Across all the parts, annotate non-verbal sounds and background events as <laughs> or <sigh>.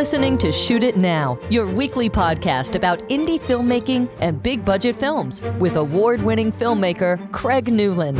listening to Shoot It Now, your weekly podcast about indie filmmaking and big budget films with award winning filmmaker Craig Newland.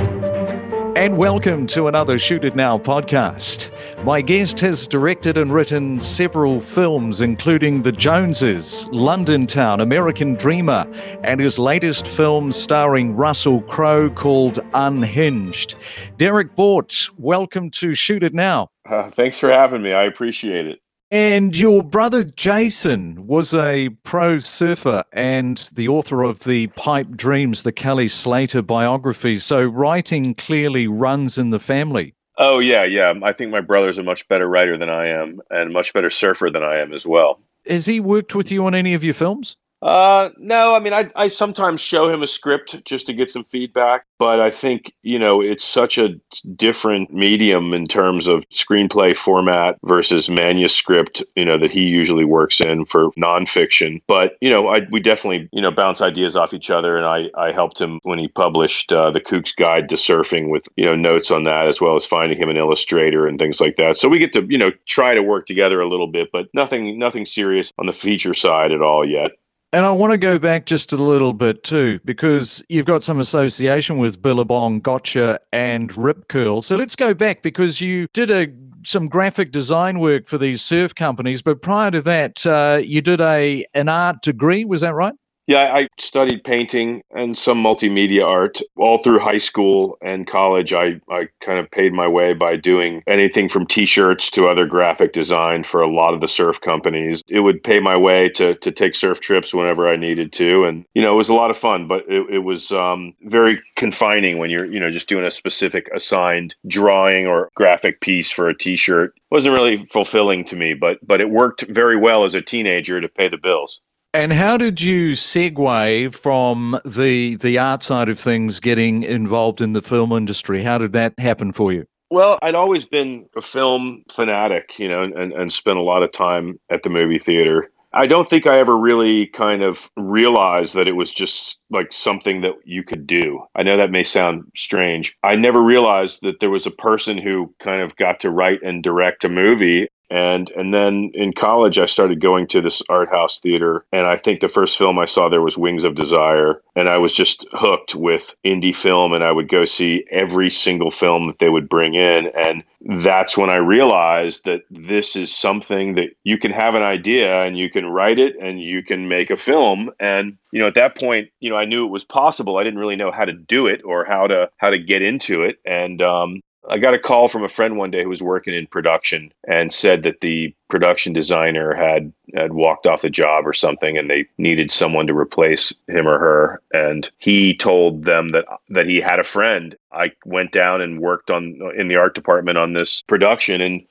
And welcome to another Shoot It Now podcast. My guest has directed and written several films, including The Joneses, London Town, American Dreamer, and his latest film starring Russell Crowe called Unhinged. Derrick Borte, welcome to Shoot It Now. Uh, thanks for having me. I appreciate it. And your brother Jason was a pro surfer and the author of the Pipe Dreams, the Kelly Slater biography. So writing clearly runs in the family. Oh, yeah, yeah. I think my brother's a much better writer than I am and much better surfer than I am as well. Has he worked with you on any of your films? Uh, no, I mean, I, I sometimes show him a script just to get some feedback, but I think, you know, it's such a different medium in terms of screenplay format versus manuscript, you know, that he usually works in for nonfiction. But, you know, I, we definitely, you know, bounce ideas off each other. And I, I helped him when he published uh, The Kook's Guide to Surfing with, you know, notes on that, as well as finding him an illustrator and things like that. So we get to, you know, try to work together a little bit, but nothing, nothing serious on the feature side at all yet. And I want to go back just a little bit too, because you've got some association with Billabong, Gotcha, and Rip Curl. So let's go back because you did a some graphic design work for these surf companies, but prior to that, uh, you did a an art degree. Was that right? Yeah, I studied painting and some multimedia art all through high school and college. I, I kind of paid my way by doing anything from t shirts to other graphic design for a lot of the surf companies. It would pay my way to, to take surf trips whenever I needed to. And, you know, it was a lot of fun, but it, it was um, very confining when you're, you know, just doing a specific assigned drawing or graphic piece for a t shirt. wasn't really fulfilling to me, but but it worked very well as a teenager to pay the bills. And how did you segue from the the art side of things getting involved in the film industry? How did that happen for you? Well, I'd always been a film fanatic, you know, and, and spent a lot of time at the movie theater. I don't think I ever really kind of realized that it was just like something that you could do. I know that may sound strange. I never realized that there was a person who kind of got to write and direct a movie and and then in college I started going to this art house theater and I think the first film I saw there was Wings of Desire. And I was just hooked with indie film and I would go see every single film that they would bring in. And that's when I realized that this is something that you can have an idea and you can write it and you can make a film. And you know at that point you know I knew it was possible. I didn't really know how to do it or how to how to get into it. And um, I got a call from a friend one day who was working in production and said that the production designer had had walked off the job or something and they needed someone to replace him or her and he told them that that he had a friend. I went down and worked on in the art department on this production and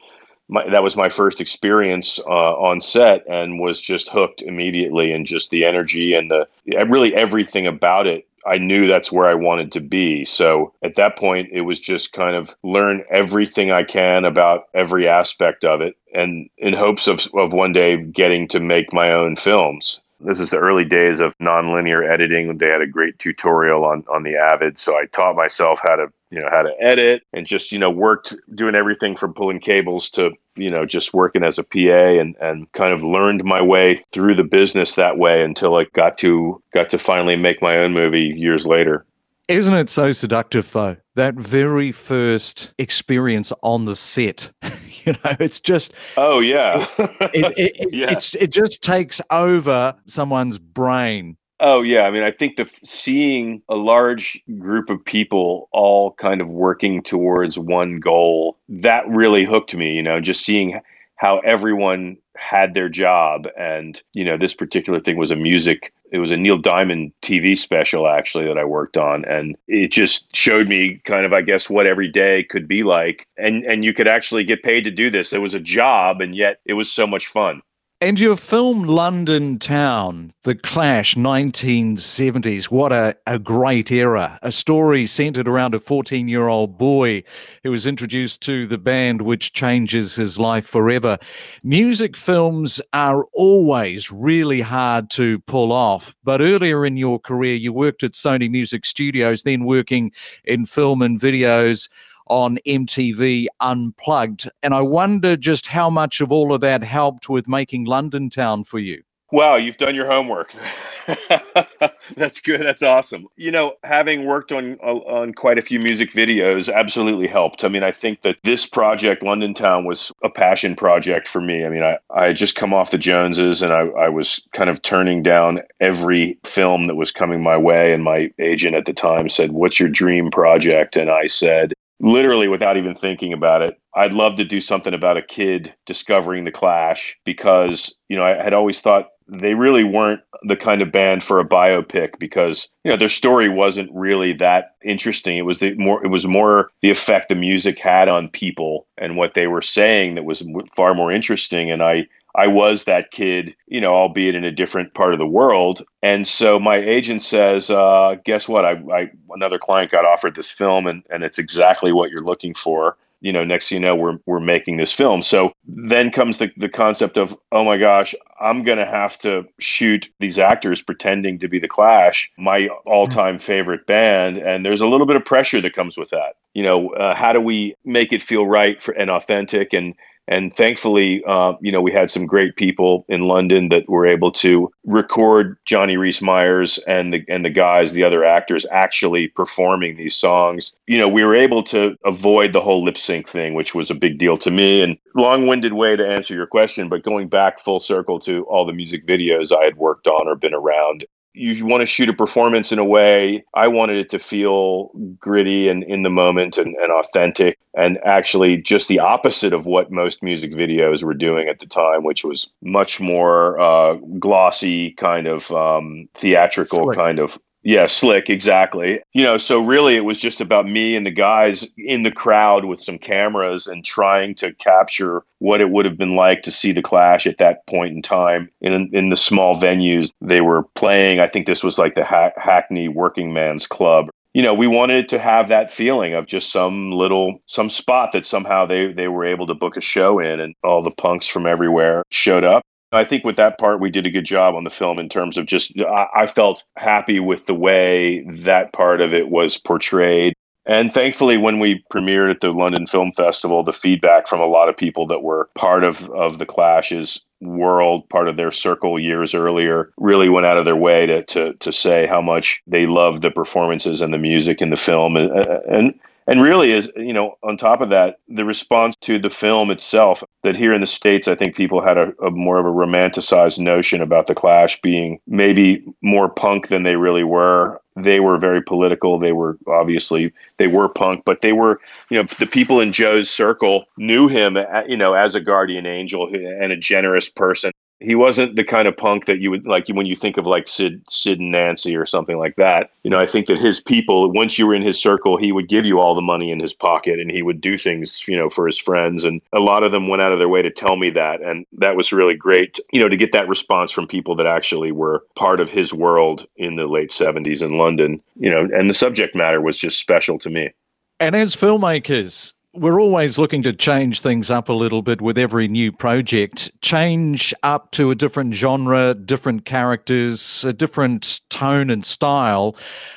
my, that was my first experience uh, on set and was just hooked immediately and just the energy and the really everything about it I knew that's where I wanted to be. So at that point, it was just kind of learn everything I can about every aspect of it and in hopes of, of one day getting to make my own films. This is the early days of nonlinear editing. They had a great tutorial on, on the Avid. So I taught myself how to you know how to edit and just you know worked doing everything from pulling cables to you know just working as a PA and and kind of learned my way through the business that way until I got to got to finally make my own movie years later. Isn't it so seductive though? That very first experience on the set. <laughs> you know, it's just Oh yeah. it, it, it, <laughs> yeah. It's, it just takes over someone's brain Oh yeah, I mean, I think the seeing a large group of people all kind of working towards one goal that really hooked me. You know, just seeing how everyone had their job, and you know, this particular thing was a music. It was a Neil Diamond TV special actually that I worked on, and it just showed me kind of, I guess, what every day could be like, and and you could actually get paid to do this. It was a job, and yet it was so much fun. And your film London Town, The Clash, 1970s, what a, a great era. A story centered around a 14 year old boy who was introduced to the band which changes his life forever. Music films are always really hard to pull off, but earlier in your career, you worked at Sony Music Studios, then working in film and videos on MTV Unplugged. And I wonder just how much of all of that helped with making London Town for you. Wow, you've done your homework. <laughs> That's good. That's awesome. You know, having worked on on quite a few music videos absolutely helped. I mean, I think that this project, London Town, was a passion project for me. I mean, I, I had just come off the Joneses and I, I was kind of turning down every film that was coming my way. And my agent at the time said, What's your dream project? And I said, literally without even thinking about it. I'd love to do something about a kid discovering the clash because you know i had always thought they really weren't the kind of band for a biopic because you know their story wasn't really that interesting. It was the more it was more the effect the music had on people and what they were saying that was far more interesting. And i I was that kid, you know, albeit in a different part of the world. And so my agent says, uh, guess what? I, I, another client got offered this film and, and it's exactly what you're looking for. You know, next you know, we're, we're making this film. So then comes the, the concept of, oh my gosh, I'm going to have to shoot these actors pretending to be the Clash, my all time favorite band. And there's a little bit of pressure that comes with that. You know, uh, how do we make it feel right for, and authentic and and thankfully, uh, you know, we had some great people in London that were able to record Johnny Rhys Meyers and the and the guys, the other actors, actually performing these songs. You know, we were able to avoid the whole lip sync thing, which was a big deal to me. And long-winded way to answer your question, but going back full circle to all the music videos I had worked on or been around, you want to shoot a performance in a way i wanted it to feel gritty and in the moment and, and, authentic and actually just the opposite of what most music videos were doing at the time which was much more uh, glossy kind of um, theatrical Slick. kind of yeah, slick, exactly. You know, so really it was just about me and the guys in the crowd with some cameras and trying to capture what it would have been like to see the Clash at that point in time in in the small venues they were playing. I think this was like the ha- Hackney Working Man's Club. You know, we wanted to have that feeling of just some little some spot that somehow they they were able to book a show in and all the punks from everywhere showed up I think with that part, we did a good job on the film in terms of just, I, felt happy with the way that part of it was portrayed. And thankfully, when we premiered at the London Film Festival, the feedback from a lot of people that were part of, of the Clash's world, part of their circle years earlier, really went out of their way to, to, to say how much they loved the performances and the music in the film. And, and and really is you know on top of that the response to the film itself that here in the states i think people had a, a, more of a romanticized notion about the clash being maybe more punk than they really were. They were very political. They were obviously they were punk but they were you know the people in joe's circle knew him you know as a guardian angel and a generous person he wasn't the kind of punk that you would like when you think of like Sid Sid and Nancy or something like that. You know, I think that his people, once you were in his circle, he would give you all the money in his pocket and he would do things, you know, for his friends. And a lot of them went out of their way to tell me that. And that was really great, you know, to get that response from people that actually were part of his world in the late 70s in London, you know, and the subject matter was just special to me. And as filmmakers, we're always looking to change things up a little bit with every new project, change up to a different genre, different characters, a different tone and style.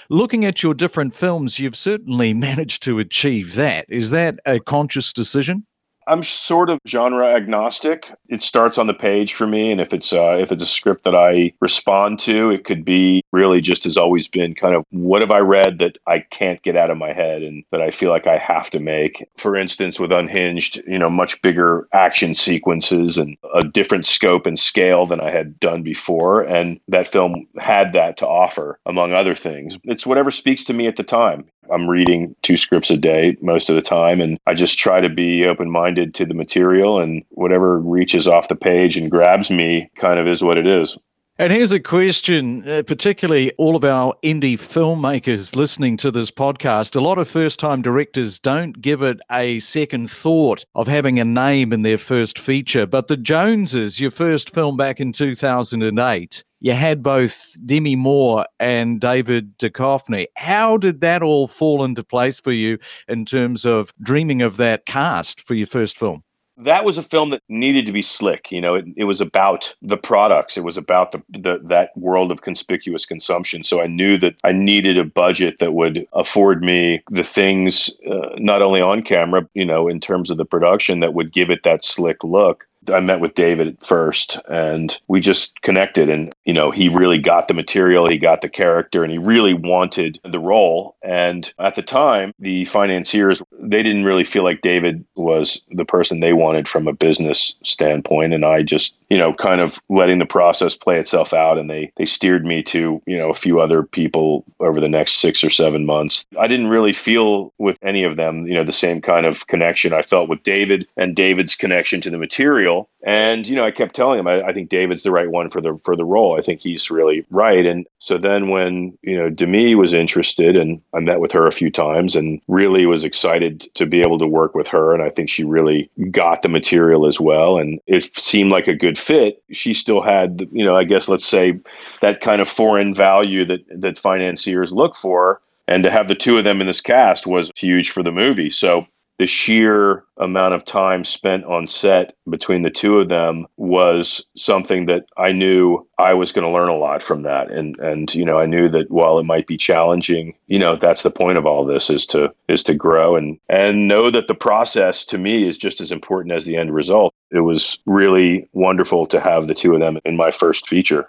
Looking at your different films, you've certainly <laughs> managed to achieve that. Is that a conscious decision? I'm sort of genre agnostic. It starts on the page for me, and if it's uh, if it's a script that I respond to, it could be really just has always been kind of what have I read that I can't get out of my head and that I feel like I have to make. For instance, with Unhinged, you know, much bigger action sequences and a different scope and scale than I had done before, and that film had that to offer, among other things. It's whatever speaks to me at the time. I'm reading two scripts a day most of the time, and I just try to be open minded to the material, and whatever reaches off the page and grabs me kind of is what it is. And here's a question, uh, particularly all of our indie filmmakers listening to this podcast. A lot of first time directors don't give it a second thought of having a name in their first feature. But The Joneses, your first film back in 2008, you had both Demi Moore and David Duchovny. How did that all fall into place for you in terms of dreaming of that cast for your first film? That was a film that needed to be slick. You know, it, it was about the products. It was about the, the that world of conspicuous consumption. So I knew that I needed a budget that would afford me the things, uh, not only on camera, you know, in terms of the production, that would give it that slick look, I met with David first and we just connected and you know he really got the material he got the character and he really wanted the role. And at the time the financiers they didn't really feel like David was the person they wanted from a business standpoint and I just you know kind of letting the process play itself out and they they steered me to you know a few other people over the next 6 or 7 months I didn't really feel with any of them you know the same kind of connection I felt with David and David's connection to the material and you know, I kept telling him I, I, think David's the right one for the for the role. I think he's really right. And so then when you know Demi was interested, and I met with her a few times, and really was excited to be able to work with her. And I think she really got the material as well, and it seemed like a good fit. She still had, you know, I guess let's say that kind of foreign value that that financiers look for and to have the two of them in this cast was huge for the movie. So the sheer amount of time spent on set between the two of them was something that I knew I was going to learn a lot from that and and you know I knew that while it might be challenging you know that's the point of all this is to is to grow and and know that the process to me is just as important as the end result it was really wonderful to have the two of them in my first feature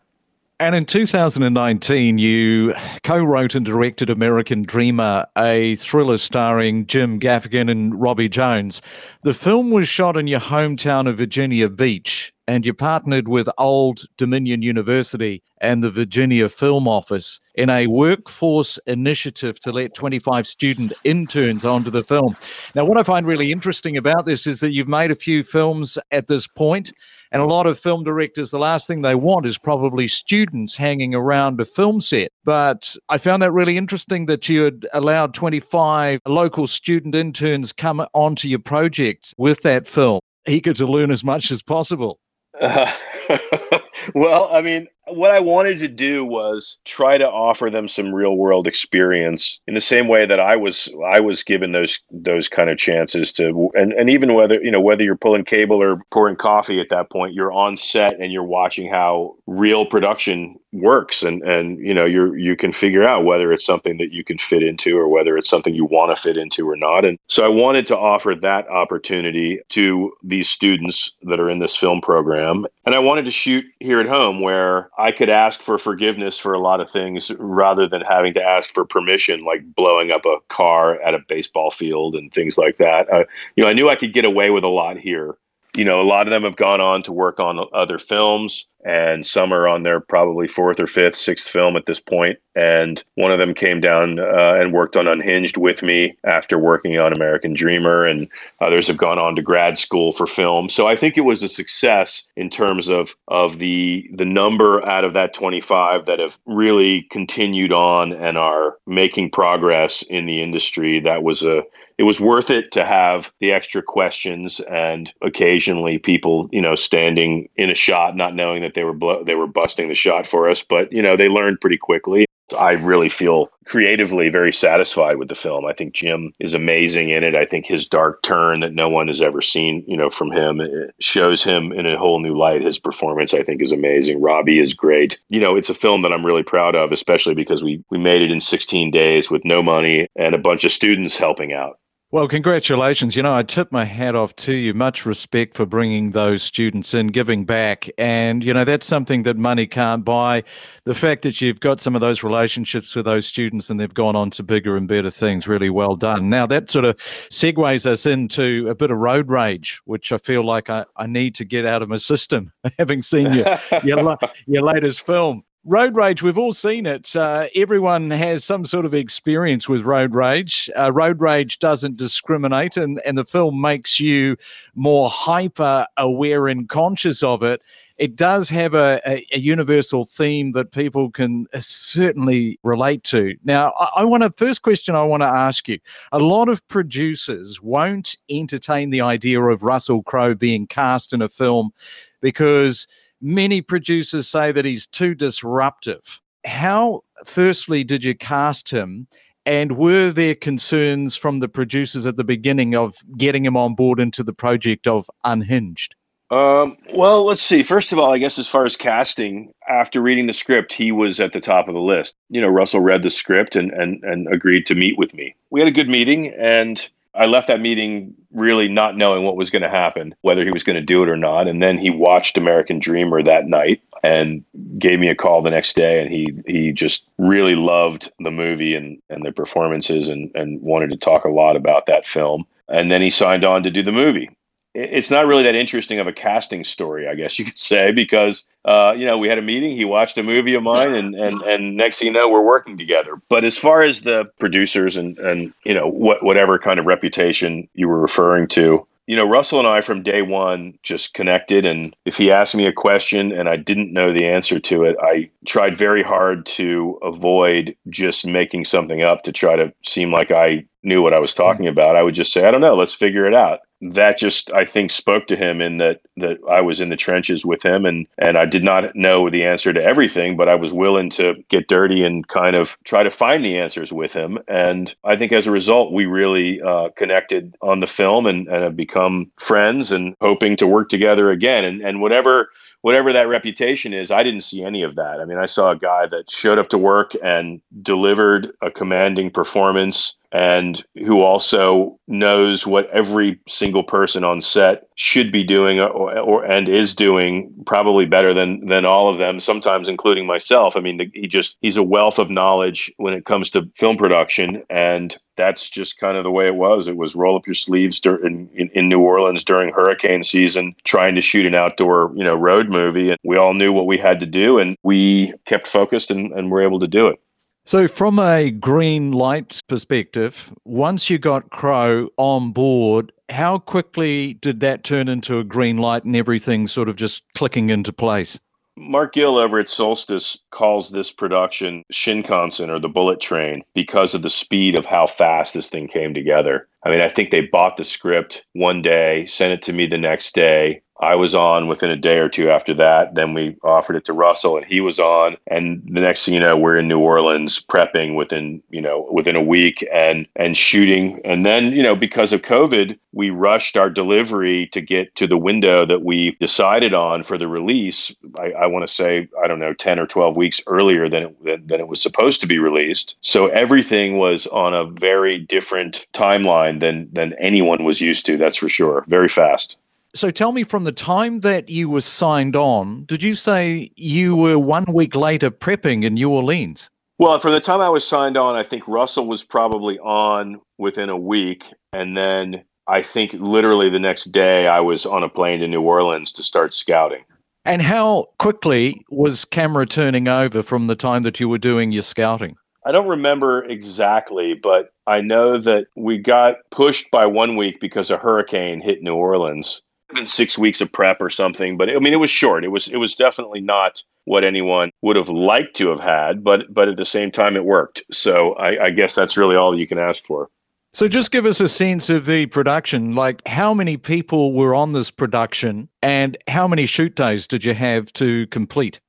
and in 2019, you co wrote and directed American Dreamer, a thriller starring Jim Gaffigan and Robbie Jones. The film was shot in your hometown of Virginia Beach, and you partnered with Old Dominion University and the Virginia Film Office in a workforce initiative to let 25 student interns onto the film. Now, what I find really interesting about this is that you've made a few films at this point and a lot of film directors, the last thing they want is probably students hanging around a film set. But I found that really interesting that you had allowed 25 local student interns come onto your project with that film, eager to learn as much as possible. Uh, <laughs> well, I mean, what I wanted to do was try to offer them some real world experience in the same way that I was I was given those those kind of chances to and, and even whether you know whether you're pulling cable or pouring coffee at that point you're on set and you're watching how real production works and and you know you're you can figure out whether it's something that you can fit into or whether it's something you want to fit into or not and so I wanted to offer that opportunity to these students that are in this film program and I wanted to shoot here at home where I could ask for forgiveness for a lot of things rather than having to ask for permission, like blowing up a car at a baseball field and things like that. Uh, you know, I knew I could get away with a lot here. You know, a lot of them have gone on to work on other films and some are on their probably fourth or fifth, sixth film at this point. And one of them came down uh, and worked on Unhinged with me after working on American Dreamer, and others have gone on to grad school for film. So I think it was a success in terms of of the the number out of that 25 that have really continued on and are making progress in the industry. That was a it was worth it to have the extra questions and occasionally people, you know, standing in a shot, not knowing that they were blo- they were busting the shot for us, but you know they learned pretty quickly. I really feel creatively very satisfied with the film. I think Jim is amazing in it. I think his dark turn that no one has ever seen, you know, from him shows him in a whole new light. His performance, I think, is amazing. Robbie is great. You know, it's a film that I'm really proud of, especially because we we made it in 16 days with no money and a bunch of students helping out. Well, congratulations. You know, I tip my hat off to you. Much respect for bringing those students in, giving back. And, you know, that's something that money can't buy. The fact that you've got some of those relationships with those students and they've gone on to bigger and better things, really well done. Now, that sort of segues us into a bit of road rage, which I feel like I, I need to get out of my system, <laughs> having seen your, your, your latest film. Road rage, we've all seen it. Uh, everyone has some sort of experience with road rage. Uh, road rage doesn't discriminate, and, and the film makes you more hyper aware and conscious of it. It does have a, a, a universal theme that people can uh, certainly relate to. Now, I, I want to, first question I want to ask you a lot of producers won't entertain the idea of Russell Crowe being cast in a film because Many producers say that he's too disruptive. How, firstly, did you cast him? And were there concerns from the producers at the beginning of getting him on board into the project of Unhinged? Um, well, let's see. First of all, I guess as far as casting, after reading the script, he was at the top of the list. You know, Russell read the script and and and agreed to meet with me. We had a good meeting, and I left that meeting really not knowing what was going to happen, whether he was going to do it or not. And then he watched American Dreamer that night and gave me a call the next day and he he just really loved the movie and and the performances and and wanted to talk a lot about that film. And then he signed on to do the movie it's not really that interesting of a casting story, I guess you could say, because uh, you know we had a meeting. He watched a movie of mine, and and and next thing you know, we're working together. But as far as the producers and and you know what whatever kind of reputation you were referring to, you know, Russell and I from day one just connected. And if he asked me a question and I didn't know the answer to it, I tried very hard to avoid just making something up to try to seem like I knew what I was talking about. I would just say, I don't know, let's figure it out. That just I think spoke to him in that that I was in the trenches with him and and I did not know the answer to everything, but I was willing to get dirty and kind of try to find the answers with him. And I think as a result, we really uh, connected on the film and, and have become friends and hoping to work together again. And and whatever whatever that reputation is, I didn't see any of that. I mean, I saw a guy that showed up to work and delivered a commanding performance and who also knows what every single person on set should be doing or, or, and is doing probably better than than all of them sometimes including myself. I mean the, he just he's a wealth of knowledge when it comes to film production and that's just kind of the way it was. It was roll up your sleeves in, in, in new orleans during hurricane season trying to shoot an outdoor you know road movie and we all knew what we had to do and we kept focused and, and were able to do it so, from a green light perspective, once you got Crowe on board, how quickly did that turn into a green light and everything sort of just clicking into place? Mark Gill over at Solstice calls this production Shinkansen or the bullet train because of the speed of how fast this thing came together. I mean, I think they bought the script one day, sent it to me the next day. I was on within a day or two after that. Then we offered it to Russell and he was on. And the next thing you know, we're in New Orleans prepping within, you know, within a week and and shooting. And then, you know, because of COVID, we rushed our delivery to get to the window that we decided on for the release. I, I want to say, I don't know, 10 or 12 weeks earlier than it, than, than it was supposed to be released. So everything was on a very different timeline than than anyone was used to, that's for sure. Very fast. So tell me from the time that you were signed on, did you say you were one week later prepping in New Orleans? Well, from the time I was signed on, I think Russell was probably on within a week. And then I think literally the next day I was on a plane to New Orleans to start scouting. And how quickly was camera turning over from the time that you were doing your scouting? I don't remember exactly, but I know that we got pushed by one week because a hurricane hit New Orleans been six weeks of prep or something, but I mean, it was short. It was it was definitely not what anyone would have liked to have had, but but at the same time, it worked. So I, I guess that's really all you can ask for. So just give us a sense of the production. Like, how many people were on this production, and how many shoot days did you have to complete?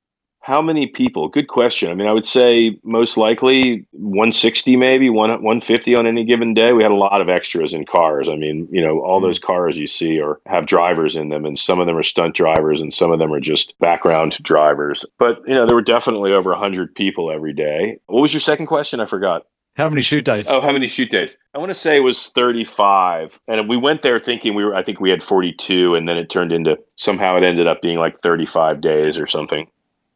How many people? Good question. I mean, I would say most likely 160, maybe 150 on any given day. We had a lot of extras in cars. I mean, you know, all mm-hmm. those cars you see are have drivers in them, and some of them are stunt drivers, and some of them are just background drivers. But you know, there were definitely over 100 people every day. What was your second question? I forgot. How many shoot days? Oh, how many shoot days? I want to say it was 35. And we went there thinking we were, I think we had 42, and then it turned into somehow it ended up being like 35 days or something.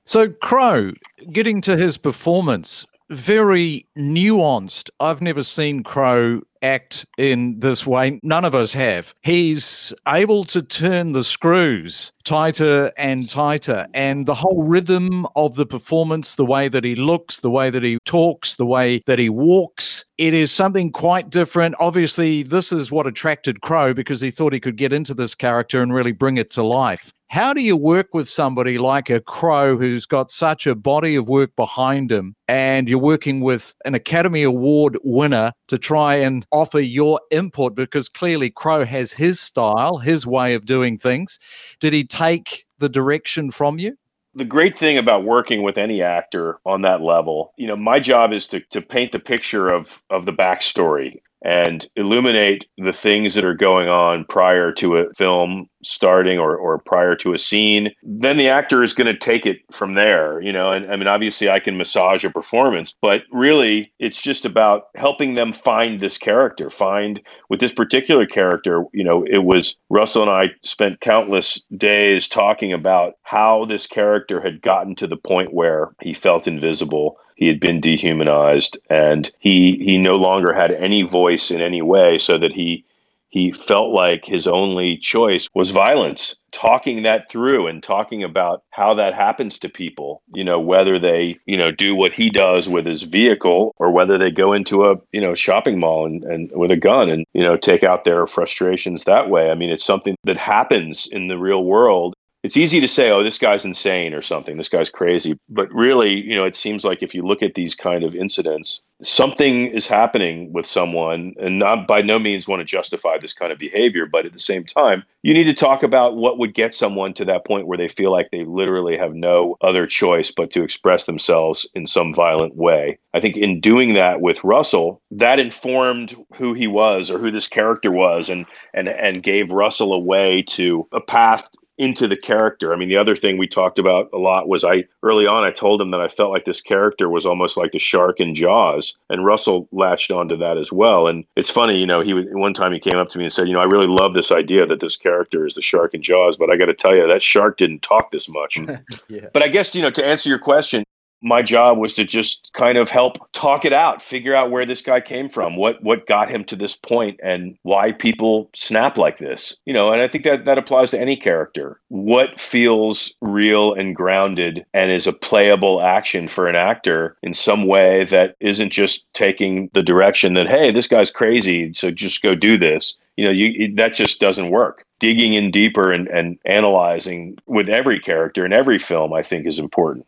So, Crowe, getting to his performance, very nuanced. I've never seen Crowe act in this way. None of us have. He's able to turn the screws tighter and tighter, and the whole rhythm of the performance, the way that he looks, the way that he talks, the way that he walks, it is something quite different. Obviously, this is what attracted Crowe because he thought he could get into this character and really bring it to life. How do you work with somebody like a Crowe who's got such a body of work behind him, and you're working with an Academy Award winner to try and offer your input? Because clearly Crowe has his style, his way of doing things. Did he take the direction from you? the great thing about working with any actor on that level, you know, my job is to, to paint the picture of of the backstory and illuminate the things that are going on prior to a film starting or, or prior to a scene then the actor is going to take it from there you know? And i mean obviously i can massage a performance but really it's just about helping them find this character find with this particular character you know it was russell and i spent countless days talking about how this character had gotten to the point where he felt invisible he had been dehumanized and he he no longer had any voice in any way so that he he felt like his only choice was violence. Talking that through and talking about how that happens to people you know whether they you know do what he does with his vehicle or whether they go into a you know shopping mall and, and with a gun and you know take out their frustrations that way. I mean it's something that happens in the real world it's easy to say, oh, this guy's insane or something, this guy's crazy. But really, you know, it seems like if you look at these kind of incidents, something is happening with someone, and not by no means want to justify this kind of behavior, but at the same time, you need to talk about what would get someone to that point where they feel like they literally have no other choice but to express themselves in some violent way. I think in doing that with Russell, that informed who he was or who this character was and and and gave Russell a way to a path into the character. I mean, the other thing we talked about a lot was I early on I told him that I felt like this character was almost like the shark in Jaws, and Russell latched onto that as well. And it's funny, you know, he one time he came up to me and said, you know, I really love this idea that this character is the shark in Jaws, but I got to tell you that shark didn't talk this much. <laughs> yeah. But I guess you know to answer your question, my job was to just kind of help talk it out, figure out where this guy came from, what what got him to this point and why people snap like this. You know, and I think that that applies to any character. What feels real and grounded and is a playable action for an actor in some way that isn't just taking the direction that hey, this guy's crazy, so just go do this. You know, you that just doesn't work digging in deeper and, and analyzing with every character in every film, I think, is important.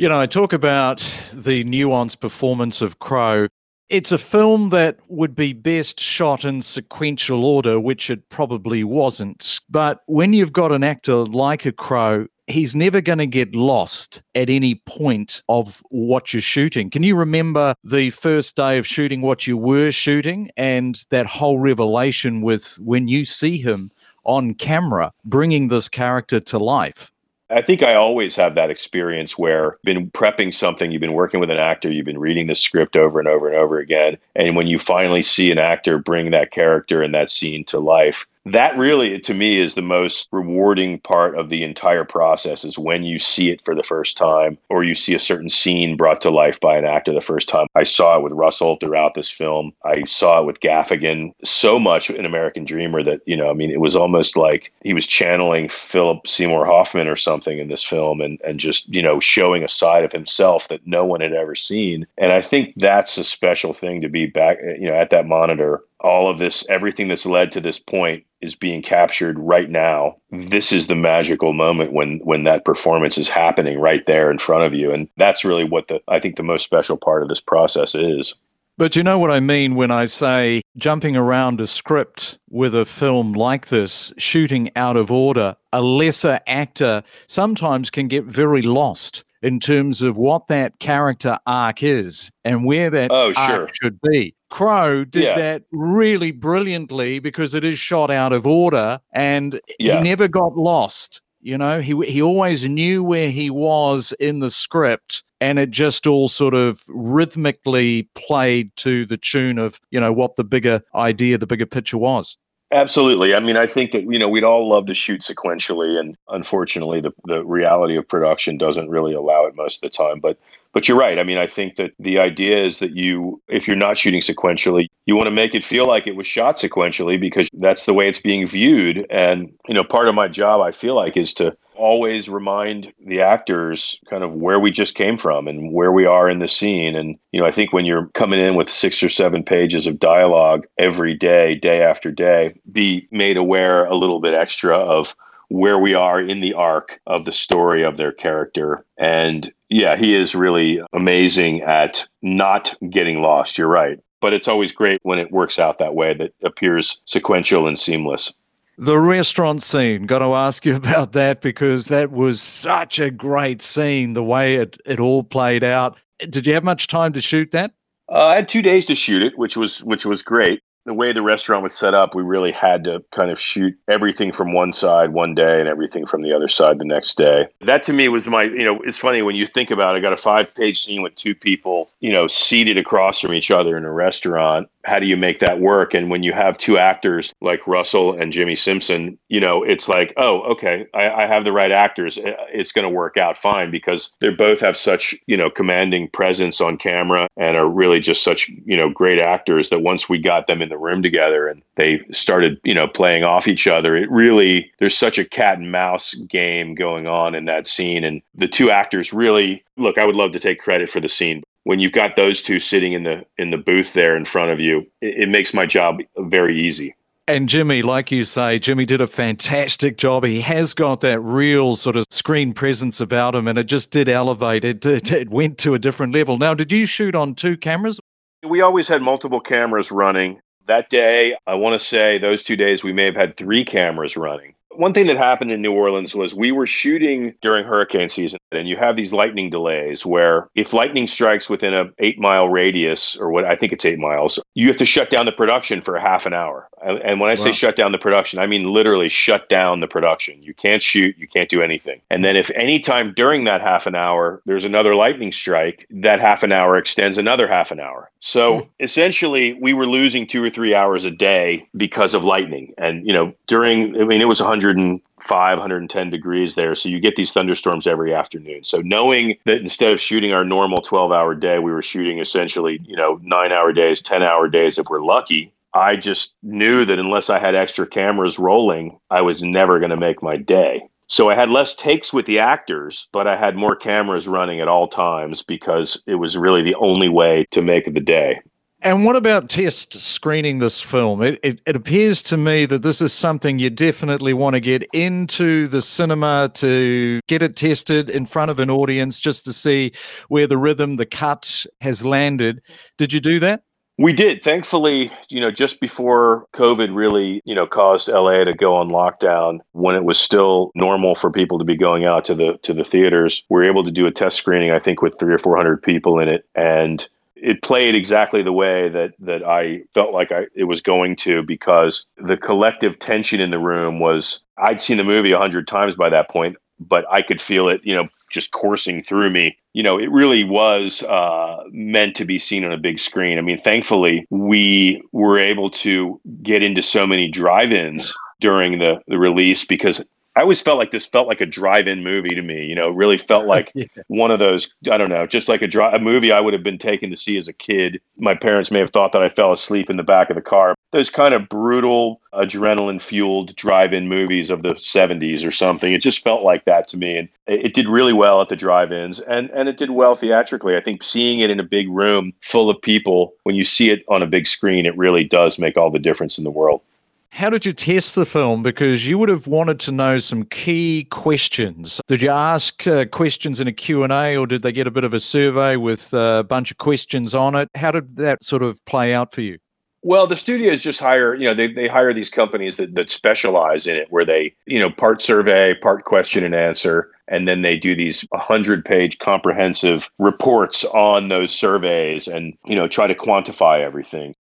You know, I talk about the nuanced performance of Crowe. It's a film that would be best shot in sequential order, which it probably wasn't. But when you've got an actor like a Crowe, he's never going to get lost at any point of what you're shooting. Can you remember the first day of shooting what you were shooting and that whole revelation with when you see him on camera bringing this character to life? I think I always have that experience where been prepping something, you've been working with an actor, you've been reading the script over and over and over again. And when you finally see an actor bring that character and that scene to life, that really to me is the most rewarding part of the entire process is when you see it for the first time or you see a certain scene brought to life by an actor the first time. I saw it with russell throughout this film. I saw it with gaffigan so much in american dreamer that you know i mean it was almost like he was channeling philip seymour hoffman or something in this film and, and just you know showing a side of himself that no one had ever seen. And i think that's a special thing to be back you know at that monitor. All of this, everything that's led to this point is being captured right now. This is the magical moment when when that performance is happening right there in front of you, and that's really what the I think the most special part of this process is. But you know what I mean when I say jumping around a script with a film like this, shooting out of order, a lesser actor sometimes can get very lost in terms of what that character arc is and where that oh, sure. arc should be. Crowe did yeah. that really brilliantly because it is shot out of order and yeah. he never got lost. You know, he he always knew where he was in the script and it just all sort of rhythmically played to the tune of, you know, what the bigger idea, the bigger picture was. Absolutely. I mean, I think that you know we'd all love to shoot sequentially, and unfortunately, the the reality of production doesn't really allow it most of the time. But but you're right. I mean, I think that the idea is that you, if you're not shooting sequentially, you want to make it feel like it was shot sequentially because that's the way it's being viewed. And you know, part of my job, I feel like, is to always remind the actors kind of where we just came from and where we are in the scene. And, you know, I think when you're coming in with six or seven pages of dialogue every day, day after day, be made aware a little bit extra of where we are in the arc of the story of their character. And yeah, he is really amazing at not getting lost. You're right. But it's always great when it works out that way that appears sequential and seamless. The restaurant scene, got to ask you <laughs> about that because that was such a great scene, the way it, it all played out. Did you have much time to shoot that? Uh, I had two days to shoot it, which was which was great the way the restaurant was set up, we really had to kind of shoot everything from one side one day and everything from the other side the next day. That to me was my, you know, it's funny when you think about it, I got a five page scene with two people, you know, seated across from each other in a restaurant how do you make that work? And when you have two actors like Russell and Jimmi Simpson, you know, it's like, oh, okay, I, I have the right actors. It's going to work out fine because they both have such, you know, commanding presence on camera and are really just such, you know, great actors that once we got them in the room together and they started, you know, playing off each other, it really, there's such a cat and mouse game going on in that scene. And the two actors really, look, I would love to take credit for the scene, when you've got those two sitting in the in the booth there in front of you, it, it makes my job very easy. And Jimmi, like you say, Jimmi did a fantastic job. He has got that real sort of screen presence about him, and it just did elevate. It, it, it went to a different level. Now, did you shoot on two cameras? We always had multiple cameras running. That day, I want to say those two days, we may have had three cameras running one thing that happened in New Orleans was we were shooting during hurricane season, and you have these lightning delays where if lightning strikes within a eight mile radius, or what I think it's eight miles, you have to shut down the production for a half an hour. And when I say wow. shut down the production, I mean literally shut down the production. You can't shoot, you can't do anything. And then if any time during that half an hour there's another lightning strike, that half an hour extends another half an hour. So hmm. essentially, we were losing two or three hours a day because of lightning. And you know, during I mean, it was 105, 110 degrees there, so you get these thunderstorms every afternoon. So knowing that instead of shooting our normal 12-hour day, we were shooting essentially you know nine-hour days, 10-hour days if we're lucky I just knew that unless I had extra cameras rolling, I was never going to make my day. So I had less takes with the actors, but I had more cameras running at all times because it was really the only way to make the day. And what about test screening this film? It, it, it, appears to me that this is something you definitely want to get into the cinema to get it tested in front of an audience just to see where the rhythm, the cut has landed. Did you do that? We did. Thankfully, you know, just before COVID really, you know, caused LA to go on lockdown, when it was still normal for people to be going out to the to the theaters, we were able to do a test screening, I think, with three or four hundred people in it. And it played exactly the way that that I felt like I, it was going to because the collective tension in the room was I'd seen the movie a hundred times by that point, but I could feel it, you know, just coursing through me. You know, it really was uh, meant to be seen on a big screen. I mean, thankfully, we were able to get into so many drive-ins during the, the release because I always felt like this felt like a drive-in movie to me. You know, really felt <laughs> like yeah. one of those. I don't know, just like a, dri- a movie I would have been taken to see as a kid. My parents may have thought that I fell asleep in the back of the car. Those kind of brutal, adrenaline-fueled drive-in movies of the '70s or something. It just felt like that to me, and it, it did really well at the drive-ins, and and it did well theatrically. I think seeing it in a big room full of people, when you see it on a big screen, it really does make all the difference in the world. How did you test the film? Because you would have wanted to know some key questions. Did you ask uh, questions in a Q&A or did they get a bit of a survey with uh, a bunch of questions on it? How did that sort of play out for you? Well, the studios just hire, you know, they, they hire these companies that, that specialize in it, where they, you know, part survey, part question and answer, and then they do these 100 page comprehensive reports on those surveys and, you know, try to quantify everything.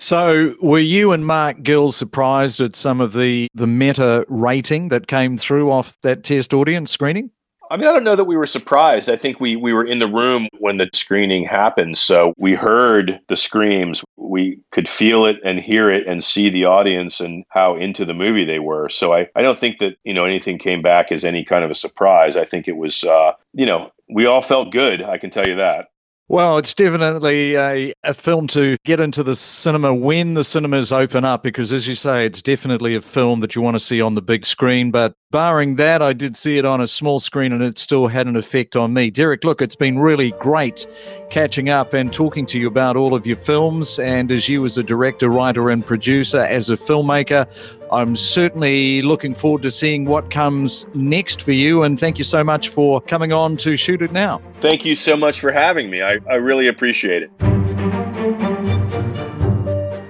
So, were you and Mark Gill surprised at some of the the meta rating that came through off that test audience screening? I mean, I don't know that we were surprised. I think we we were in the room when the screening happened, so we heard the screams. We could feel it and hear it and see the audience and how into the movie they were. So I, I don't think that you know anything came back as any kind of a surprise. I think it was uh, you know we all felt good. I can tell you that. Well, it's definitely a, a film to get into the cinema when the cinemas open up, because as you say, it's definitely a film that you want to see on the big screen. But barring that, I did see it on a small screen and it still had an effect on me. Derrick, look, it's been really great catching up and talking to you about all of your films. And as you, as a director, writer, and producer, as a filmmaker, I'm certainly looking forward to seeing what comes next for you. And thank you so much for coming on to Shoot It Now. Thank you so much for having me. I, I really appreciate it.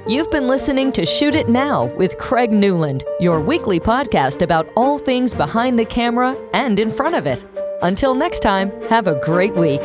You've been listening to Shoot It Now with Craig Newland, your weekly podcast about all things behind the camera and in front of it. Until next time, have a great week.